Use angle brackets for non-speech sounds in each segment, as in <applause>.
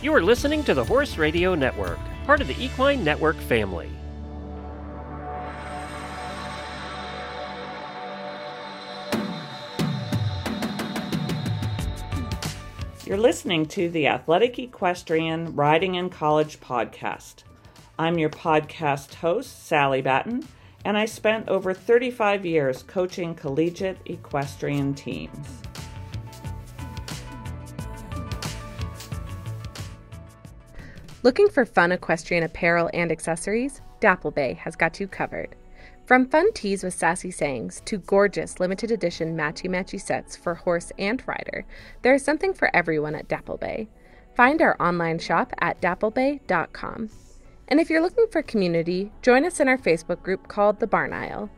You are listening to the Horse Radio Network, part of the Equine Network family. You're listening to the Athletic Equestrian Riding in College podcast. I'm your podcast host, Sally Batten, and I spent over 35 years coaching collegiate equestrian teams. Looking for fun equestrian apparel and accessories? Dapple Bay has got you covered. From fun tees with sassy sayings to gorgeous limited edition matchy matchy sets for horse and rider, there is something for everyone at Dapple Bay. Find our online shop at dapplebay.com. And if you're looking for community, join us in our Facebook group called The Barn Aisle.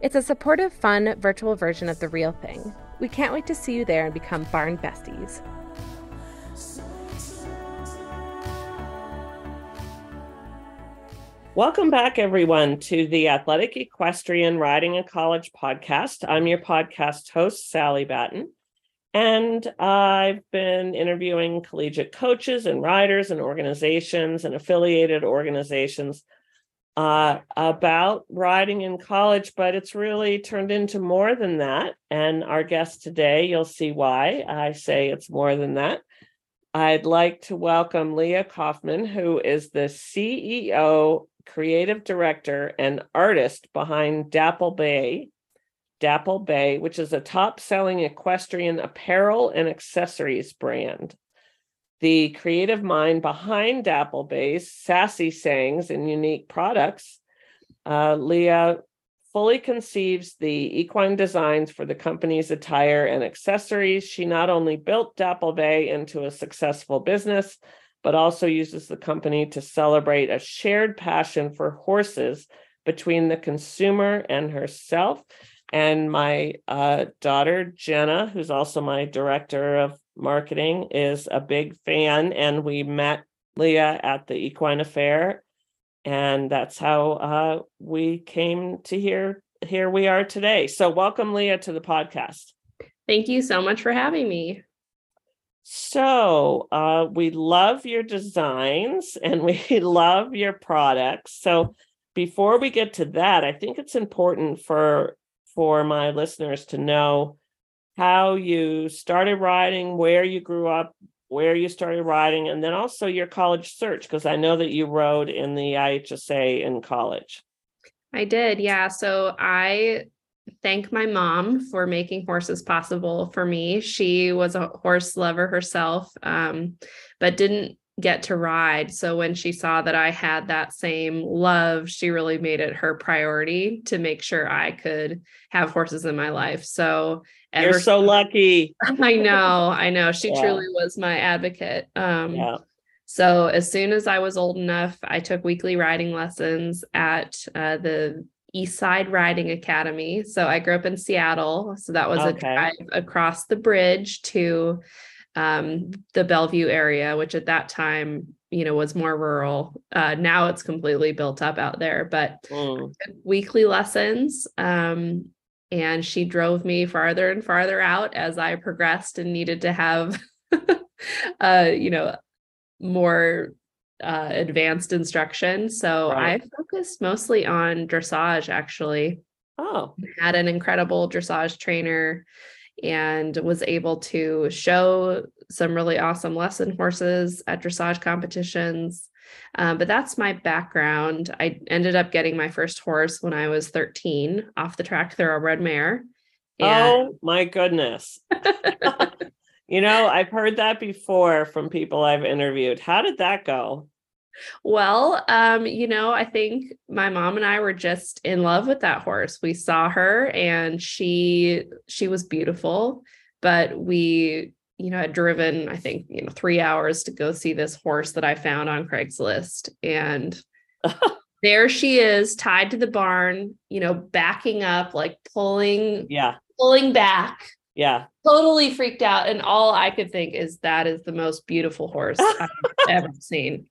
It's a supportive, fun, virtual version of the real thing. We can't wait to see you there and become barn besties. Welcome back, everyone, to the Athletic Equestrian Riding in College podcast. I'm your podcast host, Sally Batten, and I've been interviewing collegiate coaches and riders and organizations and affiliated organizations uh, about riding in college, but it's really turned into more than that. And our guest today, you'll see why I say it's more than that. I'd like to welcome Leah Kaufman, who is the CEO creative director and artist behind Dapple Bay, Dapple Bay, which is a top selling equestrian apparel and accessories brand. The creative mind behind Dapple Bay's sassy sayings and unique products, uh, Leah fully conceives the equine designs for the company's attire and accessories. She not only built Dapple Bay into a successful business, but also uses the company to celebrate a shared passion for horses between the consumer and herself. And my uh, daughter, Jenna, who's also my director of marketing, is a big fan. And we met Leah at the Equine Affair. And that's how uh, we came to here. Here we are today. So, welcome, Leah, to the podcast. Thank you so much for having me. So uh, we love your designs and <laughs> we love your products. So before we get to that, I think it's important for for my listeners to know how you started riding, where you grew up, where you started riding, and then also your college search, because I know that you rode in the IHSA in college. I did, yeah. So I thank my mom for making horses possible for me. She was a horse lover herself, um, but didn't get to ride. So when she saw that I had that same love, she really made it her priority to make sure I could have horses in my life. So you're so lucky. <laughs> I know, I know. She yeah. truly was my advocate. Um, yeah. So as soon as I was old enough, I took weekly riding lessons at uh, the East Side Riding Academy. So I grew up in Seattle. So that was okay. a drive across the bridge to um, the Bellevue area, which at that time, you know, was more rural. Uh, now it's completely built up out there, but mm. weekly lessons. Um, and she drove me farther and farther out as I progressed and needed to have, <laughs> uh, you know, more uh, advanced instruction. So right. I focused mostly on dressage actually. Oh, had an incredible dressage trainer and was able to show some really awesome lesson horses at dressage competitions. Um, but that's my background. I ended up getting my first horse when I was 13 off the track thoroughbred mare. And... Oh my goodness. <laughs> You know, I've heard that before from people I've interviewed. How did that go? Well, um, you know, I think my mom and I were just in love with that horse. We saw her and she she was beautiful, but we, you know, had driven, I think, you know, three hours to go see this horse that I found on Craigslist. And <laughs> there she is tied to the barn, you know, backing up, like pulling, yeah, pulling back yeah. Totally freaked out. And all I could think is that is the most beautiful horse <laughs> I've ever seen.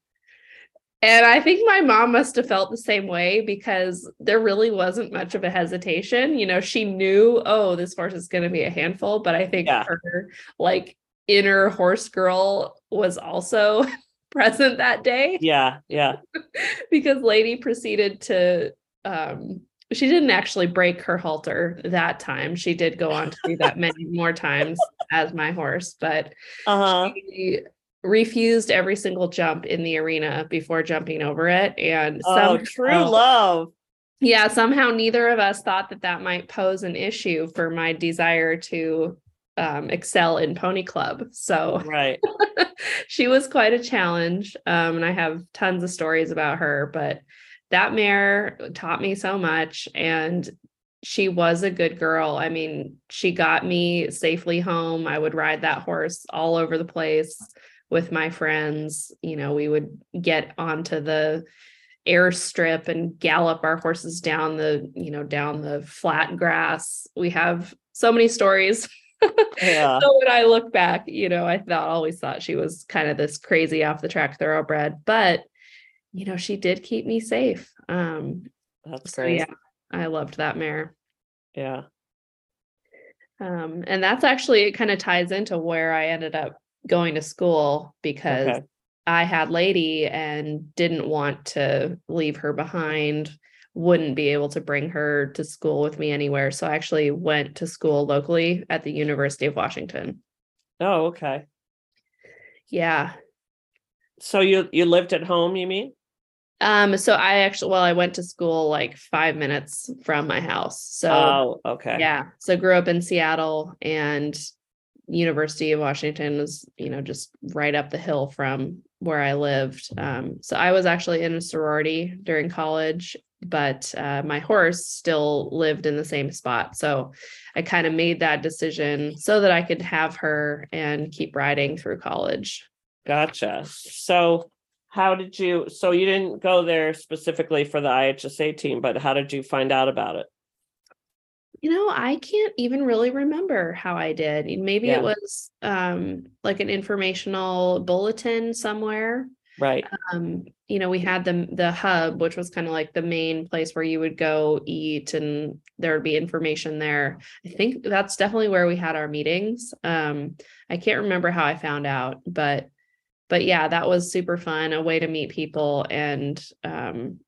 And I think my mom must have felt the same way because there really wasn't much of a hesitation. You know, she knew, oh, this horse is going to be a handful, but I think yeah. her like inner horse girl was also <laughs> present that day. Yeah, yeah. <laughs> because Lady proceeded to um she didn't actually break her halter that time. She did go on to do that <laughs> many more times as my horse, but uh-huh. she refused every single jump in the arena before jumping over it. And oh, true love. Yeah, somehow neither of us thought that that might pose an issue for my desire to um, excel in pony club. So right, <laughs> she was quite a challenge, um, and I have tons of stories about her. But that mare taught me so much, and she was a good girl. I mean, she got me safely home. I would ride that horse all over the place with my friends. You know, we would get onto the airstrip and gallop our horses down the, you know, down the flat grass. We have so many stories. <laughs> Yeah. so when I look back, you know, I thought always thought she was kind of this crazy off the track thoroughbred, but you know, she did keep me safe. Um that's so, great. yeah, I loved that mare. Yeah. Um, and that's actually it kind of ties into where I ended up going to school because okay. I had Lady and didn't want to leave her behind, wouldn't be able to bring her to school with me anywhere. So I actually went to school locally at the University of Washington. Oh, okay. Yeah. So you you lived at home, you mean? Um, so I actually well, I went to school like five minutes from my house. So oh, okay. Yeah. So grew up in Seattle and University of Washington was, you know, just right up the hill from where I lived. Um, so I was actually in a sorority during college, but uh, my horse still lived in the same spot. So I kind of made that decision so that I could have her and keep riding through college. Gotcha. So how did you so you didn't go there specifically for the IHSA team, but how did you find out about it? you know i can't even really remember how i did. Maybe yeah. it was um like an informational bulletin somewhere. Right. Um you know we had the the hub which was kind of like the main place where you would go eat and there would be information there. I think that's definitely where we had our meetings. Um i can't remember how i found out but but yeah that was super fun a way to meet people and um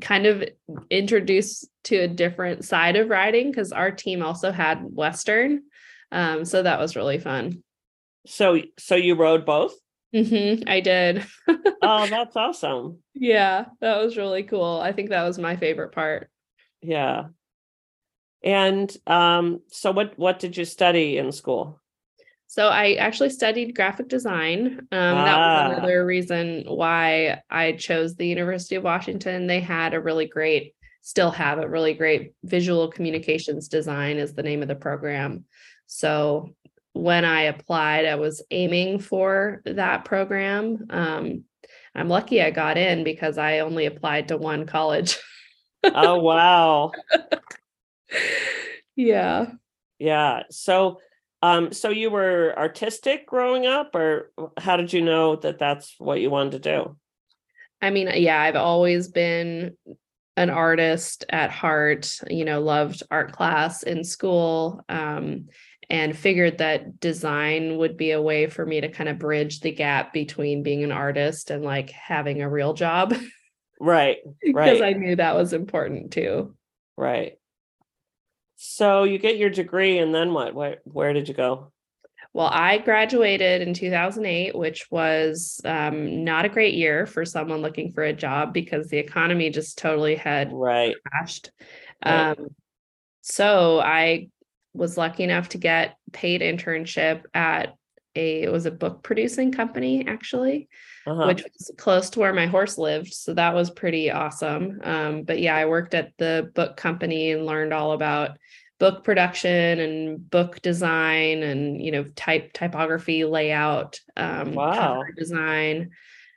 kind of introduce to a different side of riding because our team also had Western. Um, so that was really fun. So, so you rode both? Mm-hmm, I did. <laughs> oh, that's awesome. Yeah, that was really cool. I think that was my favorite part. Yeah. And um, so what what did you study in school? So I actually studied graphic design. Um, ah. That was ah. another reason why I chose the University of Washington. They had a really great, still have a really great visual communications design is the name of the program. So when I applied, I was aiming for that program. Um, I'm lucky I got in because I only applied to one college. oh wow. <laughs> yeah. Yeah. So um, so you were artistic growing up, or how did you know that that's what you wanted to do? I mean, yeah, I've always been an artist at heart, you know, loved art class in school, um, and figured that design would be a way for me to kind of bridge the gap between being an artist and like having a real job. Right. <laughs> Right. because I knew that was important too. Right. So you get your degree, and then what? Where, where did you go? Well, I graduated in 2008, which was um, not a great year for someone looking for a job because the economy just totally had right. crashed. Right. Um, so I was lucky enough to get paid internship at a it was a book producing company actually uh-huh. which was close to where my horse lived so that was pretty awesome um, but yeah i worked at the book company and learned all about book production and book design and you know type typography layout um wow. design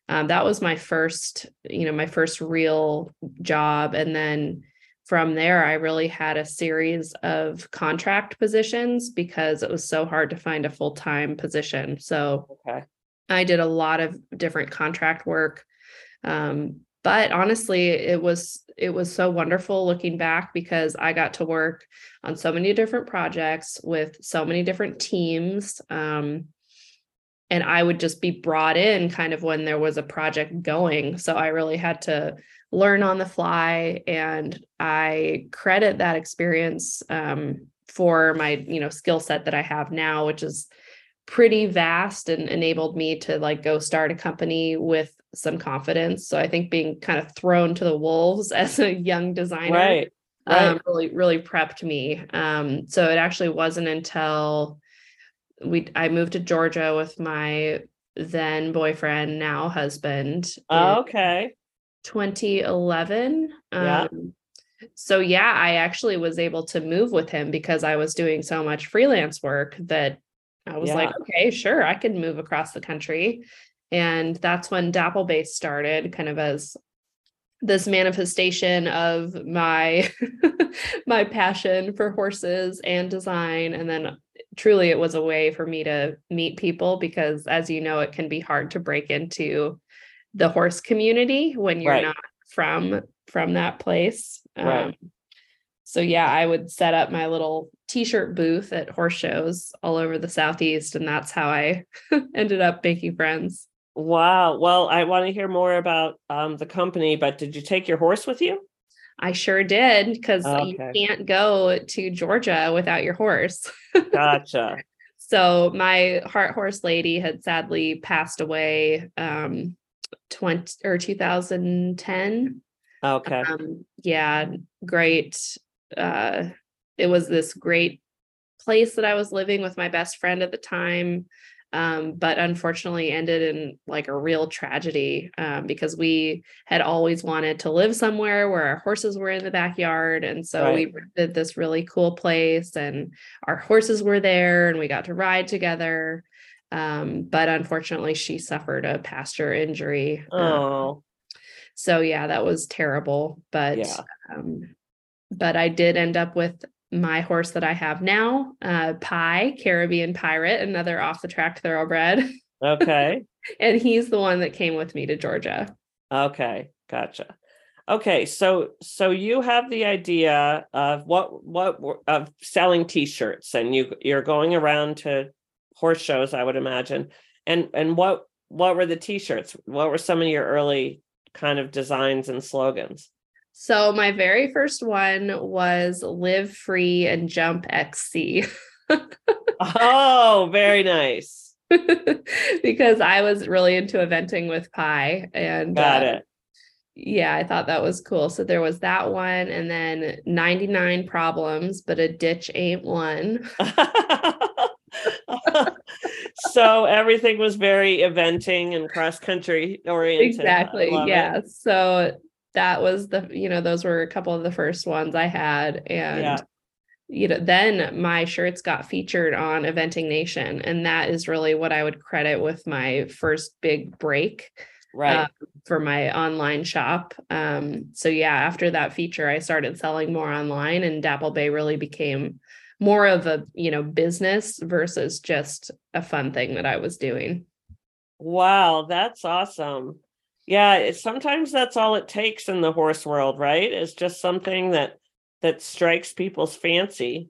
um, that was my first you know my first real job and then from there i really had a series of contract positions because it was so hard to find a full-time position so okay. I did a lot of different contract work um, but honestly it was it was so wonderful looking back because i got to work on so many different projects with so many different teams um, and I would just be brought in kind of when there was a project going. So I really had to learn on the fly and I credit that experience um, for my, you know, skill set that I have now, which is pretty vast and enabled me to like go start a company with some confidence. So I think being kind of thrown to the wolves <laughs> as a young designer right. Right. Um, really really prepped me. Um, so it actually wasn't until we I moved to Georgia with my then boyfriend, now husband. Oh, okay. 2011. Yeah. Um, so yeah, I actually was able to move with him because I was doing so much freelance work that I was yeah. like, okay, sure, I can move across the country. And that's when Dapple Bay's started, kind of as this manifestation of my <laughs> my passion for horses and design and then truly it was a way for me to meet people because as you know it can be hard to break into the horse community when you're right. not from from that place right. Um, so yeah i would set up my little t-shirt booth at horse shows all over the southeast and that's how i <laughs> ended up making friends wow well i want to hear more about um, the company but did you take your horse with you I sure did because okay. you can't go to Georgia without your horse. <laughs> gotcha. So my heart horse lady had sadly passed away um 20 or 2010. Okay. Um, yeah, great. Uh it was this great place that I was living with my best friend at the time um, but unfortunately ended in like a real tragedy um, because we had always wanted to live somewhere where our horses were in the backyard and so right. we did this really cool place and our horses were there and we got to ride together um, but unfortunately she suffered a pasture injury um, oh so yeah that was terrible but yeah. But I did end up with my horse that I have now, uh, Pie, Caribbean Pirate, another off the track thoroughbred. Okay. <laughs> and he's the one that came with me to Georgia. Okay, gotcha. Okay, so so you have the idea of what what of selling T-shirts, and you you're going around to horse shows, I would imagine. And and what what were the T-shirts? What were some of your early kind of designs and slogans? So my very first one was live free and jump XC. <laughs> oh, very nice. <laughs> because I was really into eventing with Pie and got uh, it. Yeah, I thought that was cool. So there was that one and then 99 problems, but a ditch ain't one. <laughs> so everything was very eventing and cross country oriented. Exactly. Yeah. It. So that was the you know those were a couple of the first ones i had and yeah. you know then my shirts got featured on eventing nation and that is really what i would credit with my first big break right. uh, for my online shop. Um so yeah after that feature i started selling more online and dapple bay really became more of a you know business versus just a fun thing that i was doing. Wow that's awesome yeah sometimes that's all it takes in the horse world right? It's just something that that strikes people's fancy.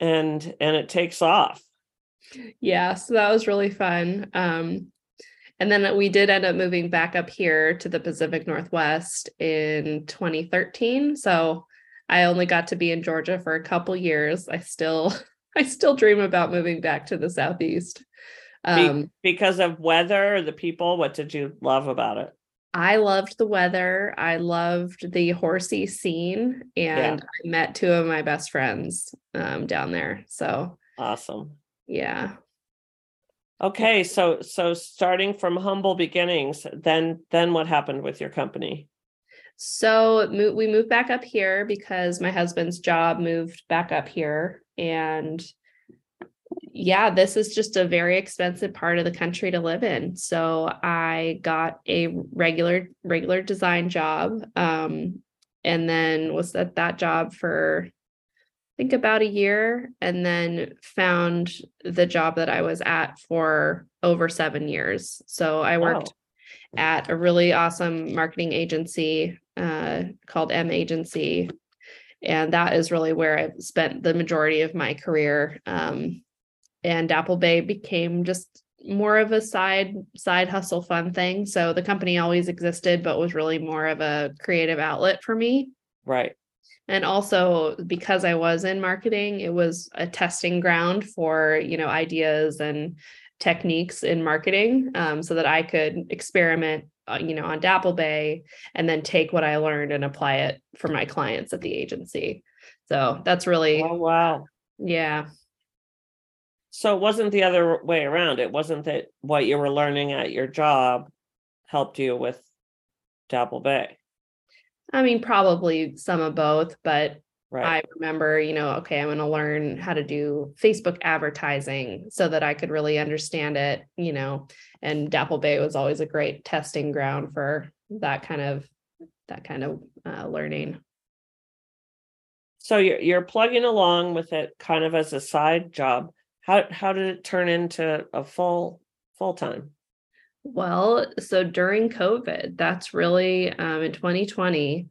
And and it takes off. Yeah so that was really fun um and then we did end up moving back up here to the pacific northwest in 2013 so i only got to be in georgia for a couple years. I still <laughs> i still dream about moving back to the southeast um, Be- because of weather or the people, what did you love about it? I loved the weather. I loved the horsey scene, and yeah. I met two of my best friends um, down there. So awesome. Yeah. Okay, so so starting from humble beginnings, then then what happened with your company? So we moved back up here because my husband's job moved back up here, and yeah, this is just a very expensive part of the country to live in. So I got a regular regular design job um, and then was at that job for I think about a year and then found the job that I was at for over 7 years. So I worked wow. at a really awesome marketing agency uh, called M Agency and that is really where I've spent the majority of my career um, and Dapple Bay became just more of a side side hustle fun thing. So the company always existed, but was really more of a creative outlet for me. Right. And also because I was in marketing, it was a testing ground for, you know, ideas and techniques in marketing um, so that I could experiment, uh, you know, on Dapple Bay and then take what I learned and apply it for my clients at the agency. So that's really, Oh, wow. yeah. So it wasn't the other way around. It wasn't that what you were learning at your job helped you with Dapple Bay. I mean, probably some of both, but Right. I remember, you know, okay, I'm going to learn how to do Facebook advertising so that I could really understand it, you know, and Dapple Bay was always a great testing ground for that kind of that kind of uh, learning. So you're you're plugging along with it kind of as a side job. How how did it turn into a full full time? Well, so during COVID, that's really um, in 2020,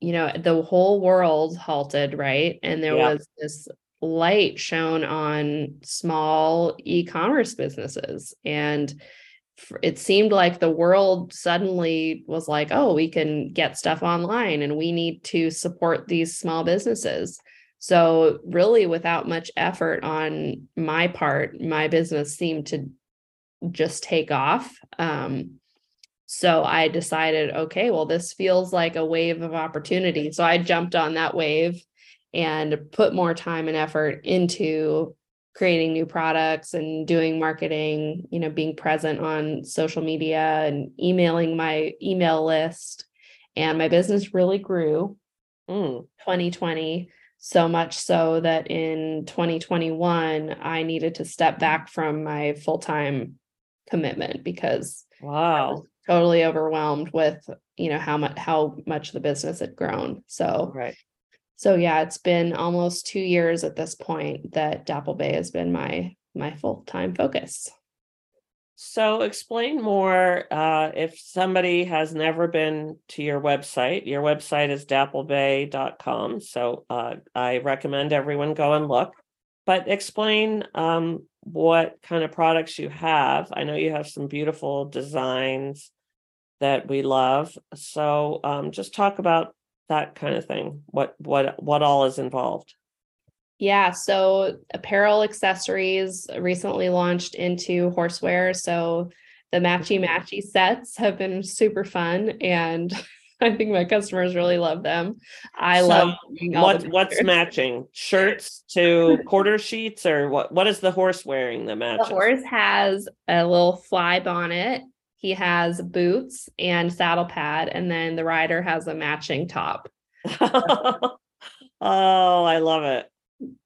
you know, the whole world halted, right? And there Yeah. was this light shown on small e-commerce businesses. And it seemed like the world suddenly was like, oh, we can get stuff online and we need to support these small businesses. So, really, without much effort on my part, my business seemed to just take off. Um, so I decided, okay, well, this feels like a wave of opportunity. So I jumped on that wave and put more time and effort into creating new products and doing marketing, you know, being present on social media and emailing my email list. And my business really grew Mm, 2020 so much so that in 2021 I needed to step back from my full-time commitment because I wow. was totally overwhelmed with you know how much how much the business had grown so Right. so yeah it's been almost 2 years at this point that Dapple Bay has been my my full-time focus So explain more uh, if somebody has never been to your website. Your website is dapplebay.com. So uh, I recommend everyone go and look. But explain um, what kind of products you have. I know you have some beautiful designs that we love. So um, just talk about that kind of thing. What what what all is involved? Yeah, so apparel accessories recently launched into horseware. So the matchy mm-hmm. matchy sets have been super fun and <laughs> I think my customers really love them. I So love What what's matching? Shirts to <laughs> quarter sheets or what what is the horse wearing that The matches? horse has a little fly bonnet. He has boots and saddle pad, and then the rider has a matching top. <laughs> oh, I love it.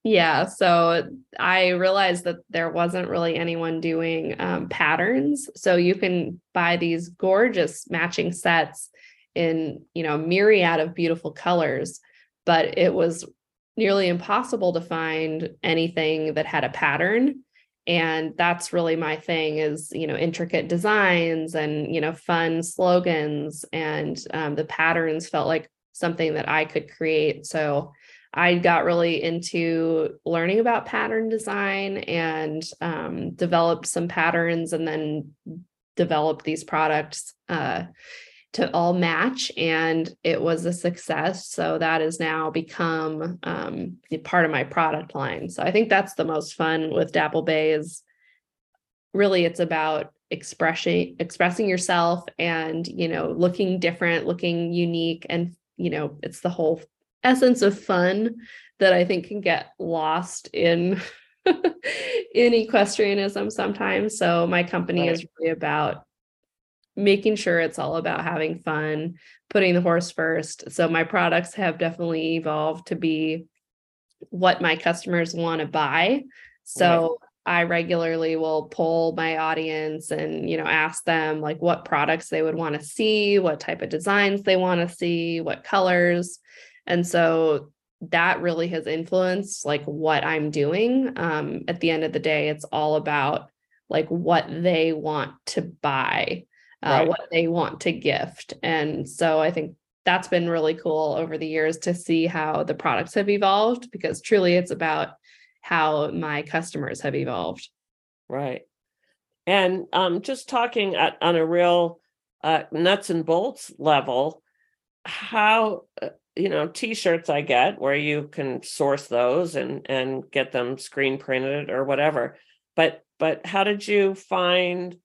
Yeah, so I realized that there wasn't really anyone doing um, patterns. So you can buy these gorgeous matching sets in, you know, myriad of beautiful colors, but it was nearly impossible to find anything that had a pattern. And that's really my thing is, you know, intricate designs and, you know, fun slogans. And um, the patterns felt like something that I could create. So I got really into learning about pattern design and um, developed some patterns and then developed these products uh, to all match. And it was a success. So that has now become um, part of my product line. So I think that's the most fun with Dapple Bay is really it's about expressing expressing yourself and you know looking different looking unique and you know it's the whole essence of fun that I think can get lost in <laughs> in equestrianism sometimes. So my company Right. is really about making sure it's all about having fun, putting the horse first. So my products have definitely evolved to be what my customers want to buy. So I regularly will poll my audience and you know ask them like what products they would want to see, what type of designs they want to see, what colors. And so that really has influenced like what I'm doing. Um, at the end of the day, it's all about like what they want to buy, uh, Right. what they want to gift. And so I think that's been really cool over the years to see how the products have evolved because truly it's about how my customers have evolved. Right. And um, just talking at, on a real uh, nuts and bolts level, how uh, you know t-shirts I get where you can source those and and get them screen printed or whatever. But but how did you find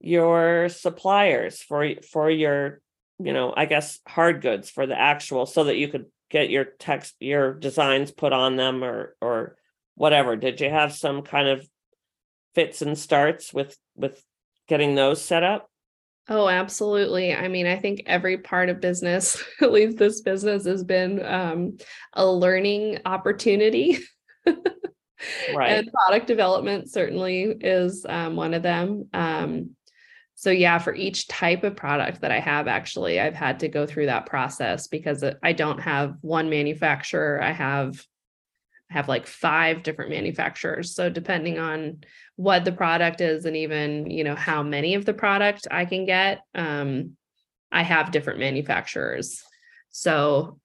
your suppliers for for your you know I guess hard goods for the actual so that you could get your text your designs put on them or or whatever did you have some kind of fits and starts with with getting those set up oh absolutely. I mean i think every part of business <laughs> at least this business has been um, a learning opportunity. <laughs> Right. And product development certainly is um, one of them. Um, so yeah for each type of product that i have actually i've had to go through that process because i don't have one manufacturer. I have have like five different manufacturers so depending on what the product is and even you know how many of the product i can get um, i have different manufacturers so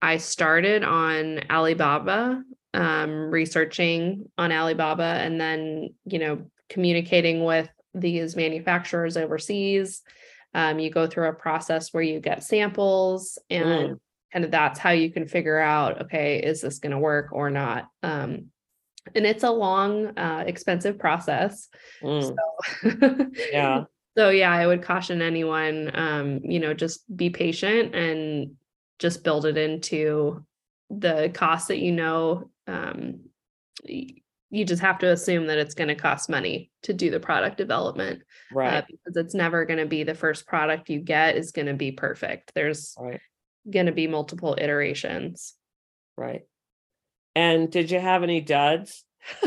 i started on alibaba um, researching on alibaba and then you know communicating with these manufacturers overseas. Um, you go through a process where you get samples and mm. Kind of that's how you can figure out, okay, is this going to work or not? Um, and it's a long, uh, expensive process. Mm. So, <laughs> yeah. So yeah, I would caution anyone, um, you know, just be patient and just build it into the cost that you know um, you just have to assume that it's going to cost money to do the product development uh, right uh, because it's never going to be the first product you get is going to be perfect there's right. Going to be multiple iterations. Right. And did you have any duds? <laughs>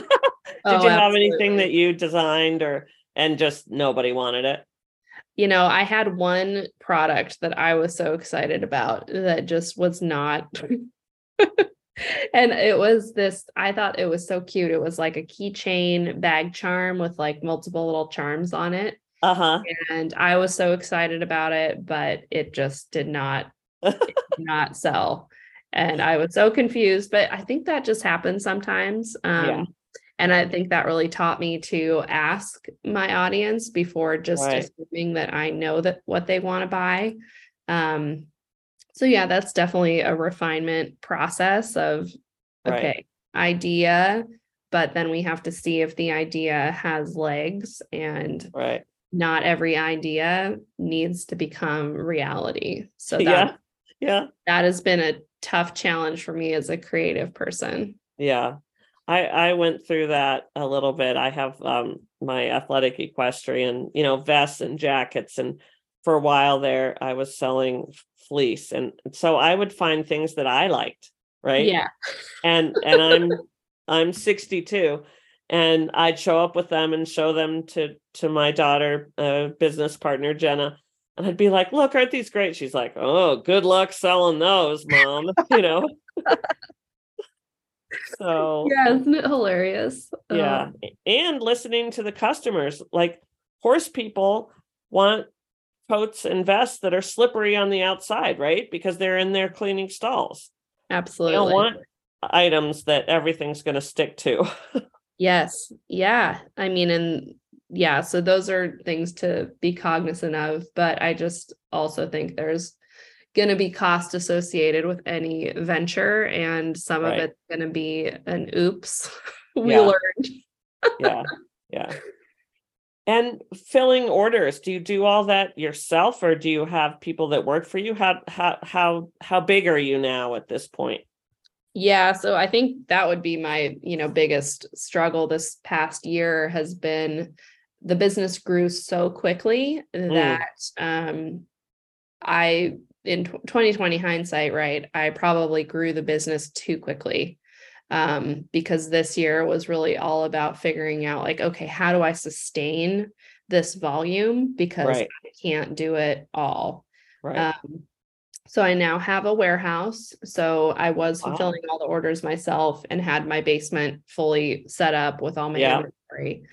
Did oh, you have absolutely. anything that you designed or and just nobody wanted it? You know i had one product that i was so excited about that just was not <laughs> and it was this i thought it was so cute. It was like a keychain bag charm with like multiple little charms on it. Uh-huh. And i was so excited about it but it just did not not sell and i was so confused but i think that just happens sometimes um yeah. and i think that really taught me to ask my audience before just right. assuming that i know that what they want to buy um so yeah, that's definitely a refinement process of okay, right. idea, but then we have to see if the idea has legs and right. not every idea needs to become reality. So <laughs> that, yeah. Yeah. That has been a tough challenge for me as a creative person. Yeah. I I went through that a little bit. I have um my athletic equestrian, you know, vests and jackets and for a while there I was selling fleece and so i would find things that i liked right yeah and and i'm i'm 62 and i'd show up with them and show them to to my daughter uh, business partner jenna and i'd be like look aren't these great she's like oh good luck selling those mom <laughs> you know so yeah isn't it hilarious yeah um, and listening to the customers like horse people want coats and vests that are slippery on the outside, right? Because they're in there cleaning stalls. Absolutely. You don't want items that everything's going to stick to. <laughs> yes. Yeah. I mean, and yeah, so those are things to be cognizant of. But I just also think there's going to be cost associated with any venture, and some right. of it's going to be an oops, <laughs> we yeah. learned. yeah. <laughs> Yeah and filling orders do you do all that yourself or do you have people that work for you how how how how big are you now at this point yeah so i think that would be my you know biggest struggle this past year has been the business grew so quickly mm. that um i in 2020 hindsight right i probably grew the business too quickly um, because this year was really all about figuring out like, okay, how do I sustain this volume? Because right. I can't do it all. Right. Um, so I now have a warehouse. So I was wow. fulfilling all the orders myself and had my basement fully set up with all my yeah. inventory.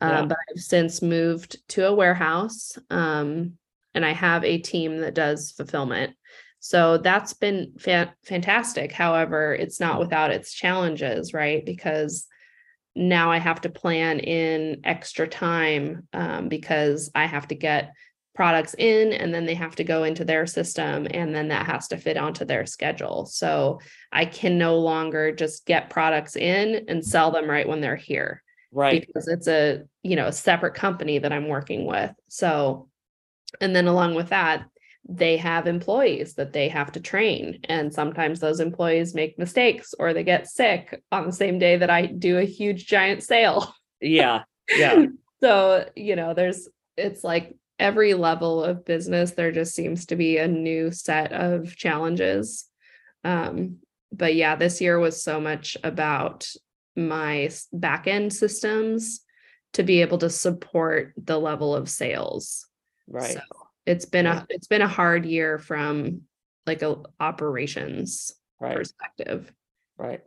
Yeah. But I've since moved to a warehouse um, and I have a team that does fulfillment. So that's been fa- fantastic. However, it's not without its challenges, right? Because now I have to plan in extra time um, because I have to get products in and then they have to go into their system and then that has to fit onto their schedule. So I can no longer just get products in and sell them right when they're here. Right. Because it's a, you know, a separate company that I'm working with. So and then along with that, they have employees that they have to train. And sometimes those employees make mistakes or they get sick on the same day that I do a huge giant sale. Yeah. Yeah. <laughs> so, you know, there's, it's like every level of business, there just seems to be a new set of challenges. Um, but yeah, this year was so much about my back end systems to be able to support the level of sales. Right. So it's been a it's been a hard year from like a operations right. perspective. Right.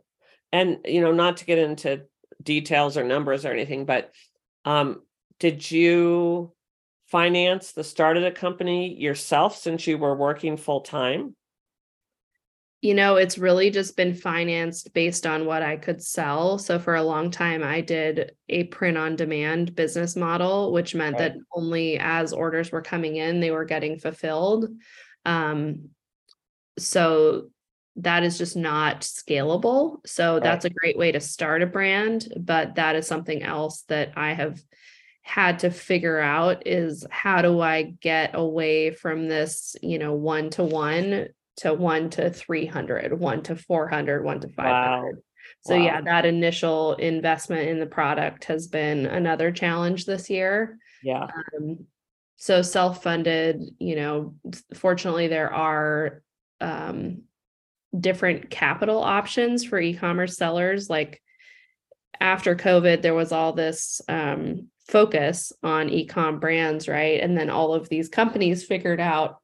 And you know, not to get into details or numbers or anything, but um did you finance the start of the company yourself since you were working full time? You know, it's really just been financed based on what I could sell. So for a long time, I did a print on demand business model, which meant right. that only as orders were coming in, they were getting fulfilled. Um, so that is just not scalable. So right. that's a great way to start a brand, but that is something else that I have had to figure out is how do I get away from this, you know, one to one to one to 300, one to 400, one to 500. Wow. So, wow. yeah, that initial investment in the product has been another challenge this year. Yeah. Um, so, self funded, you know, fortunately, there are um, different capital options for e commerce sellers. Like after COVID, there was all this um, focus on e com brands, right? And then all of these companies figured out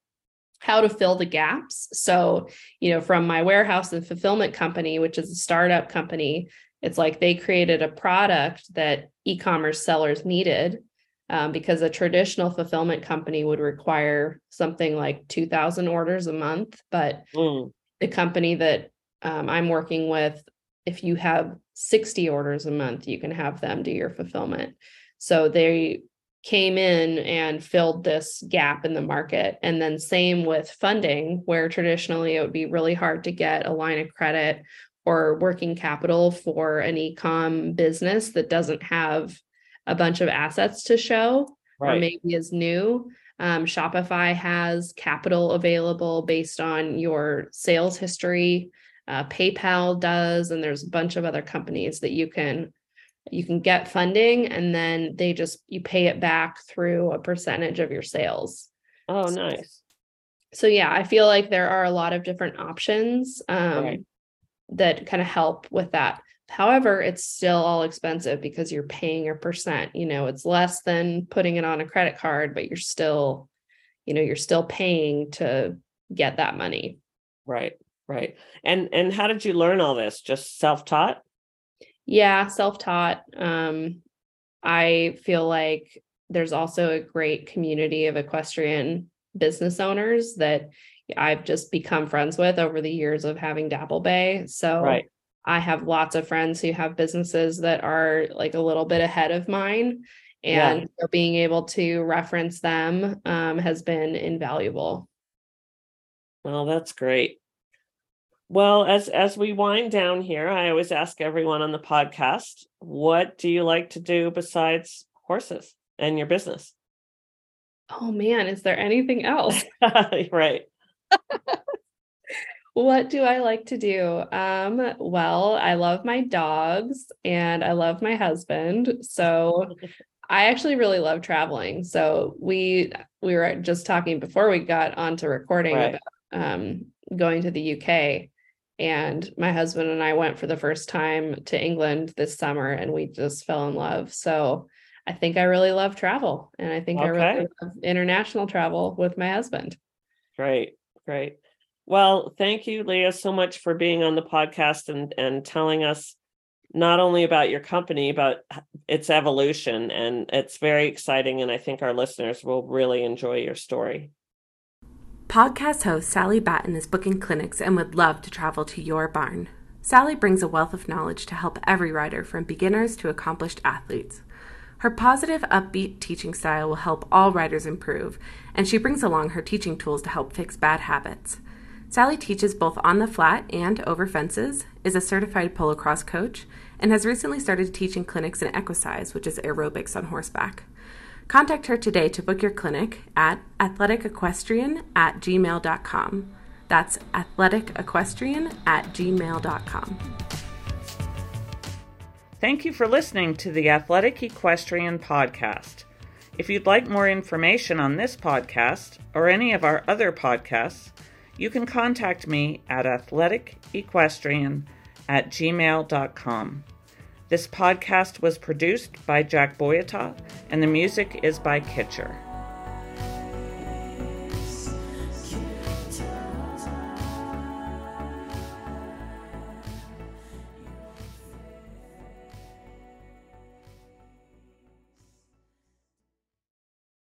how to fill the gaps. So, you know, from my warehouse and fulfillment company, which is a startup company, it's like they created a product that e commerce sellers needed um, because a traditional fulfillment company would require something like 2,000 orders a month. But mm. the company that um, I'm working with, if you have 60 orders a month, you can have them do your fulfillment. So they came in and filled this gap in the market. And then, same with funding, where traditionally it would be really hard to get a line of credit or working capital for an e-com business that doesn't have a bunch of assets to show right. or maybe is new. Um, Shopify has capital available based on your sales history. Uh, PayPal does, and there's a bunch of other companies that you can you can get funding and then they just you pay it back through a percentage of your sales. Oh nice. so yeah i feel like there are a lot of different options um, right. that kind of help with that. However it's still all expensive because you're paying a percent you know it's less than putting it on a credit card but you're still you know you're still paying to get that money. Right right. And and how did you learn all this? Just self-taught yeah, self-taught. Um, I feel like there's also a great community of equestrian business owners that I've just become friends with over the years of having Dapple Bay. So right. I have lots of friends who have businesses that are like a little bit ahead of mine. And yeah. so being able to reference them um, has been invaluable. Well, that's great. Well, as as we wind down here, I always ask everyone on the podcast, what do you like to do besides horses and your business? Oh man, is there anything else? <laughs> right. <laughs> what do I like to do? Um, well, I love my dogs and I love my husband. So I actually really love traveling. So we we were just talking before we got onto recording right. about um, going to the UK and my husband and I went for the first time to England this summer and we just fell in love. So I think I really love travel and I think okay. I really love international travel with my husband. Great, great. Well, thank you, Leah, so much for being on the podcast and, and telling us not only about your company, but its evolution. And it's very exciting. And I think our listeners will really enjoy your story. Podcast host Sally Batten is booking clinics and would love to travel to your barn. Sally brings a wealth of knowledge to help every rider from beginners to accomplished athletes. Her positive, upbeat teaching style will help all riders improve, and she brings along her teaching tools to help fix bad habits. Sally teaches both on the flat and over fences, is a certified polocrosse coach, and has recently started teaching clinics in Equicize, which is aerobics on horseback. Contact her today to book your clinic at athleticequestrian at gmail.com. That's athleticequestrian at gmail.com. Thank you for listening to the Athletic Equestrian Podcast. If you'd like more information on this podcast or any of our other podcasts, you can contact me at athleticequestrian at gmail.com. This podcast was produced by Jack Boyata, and the music is by Kitcher.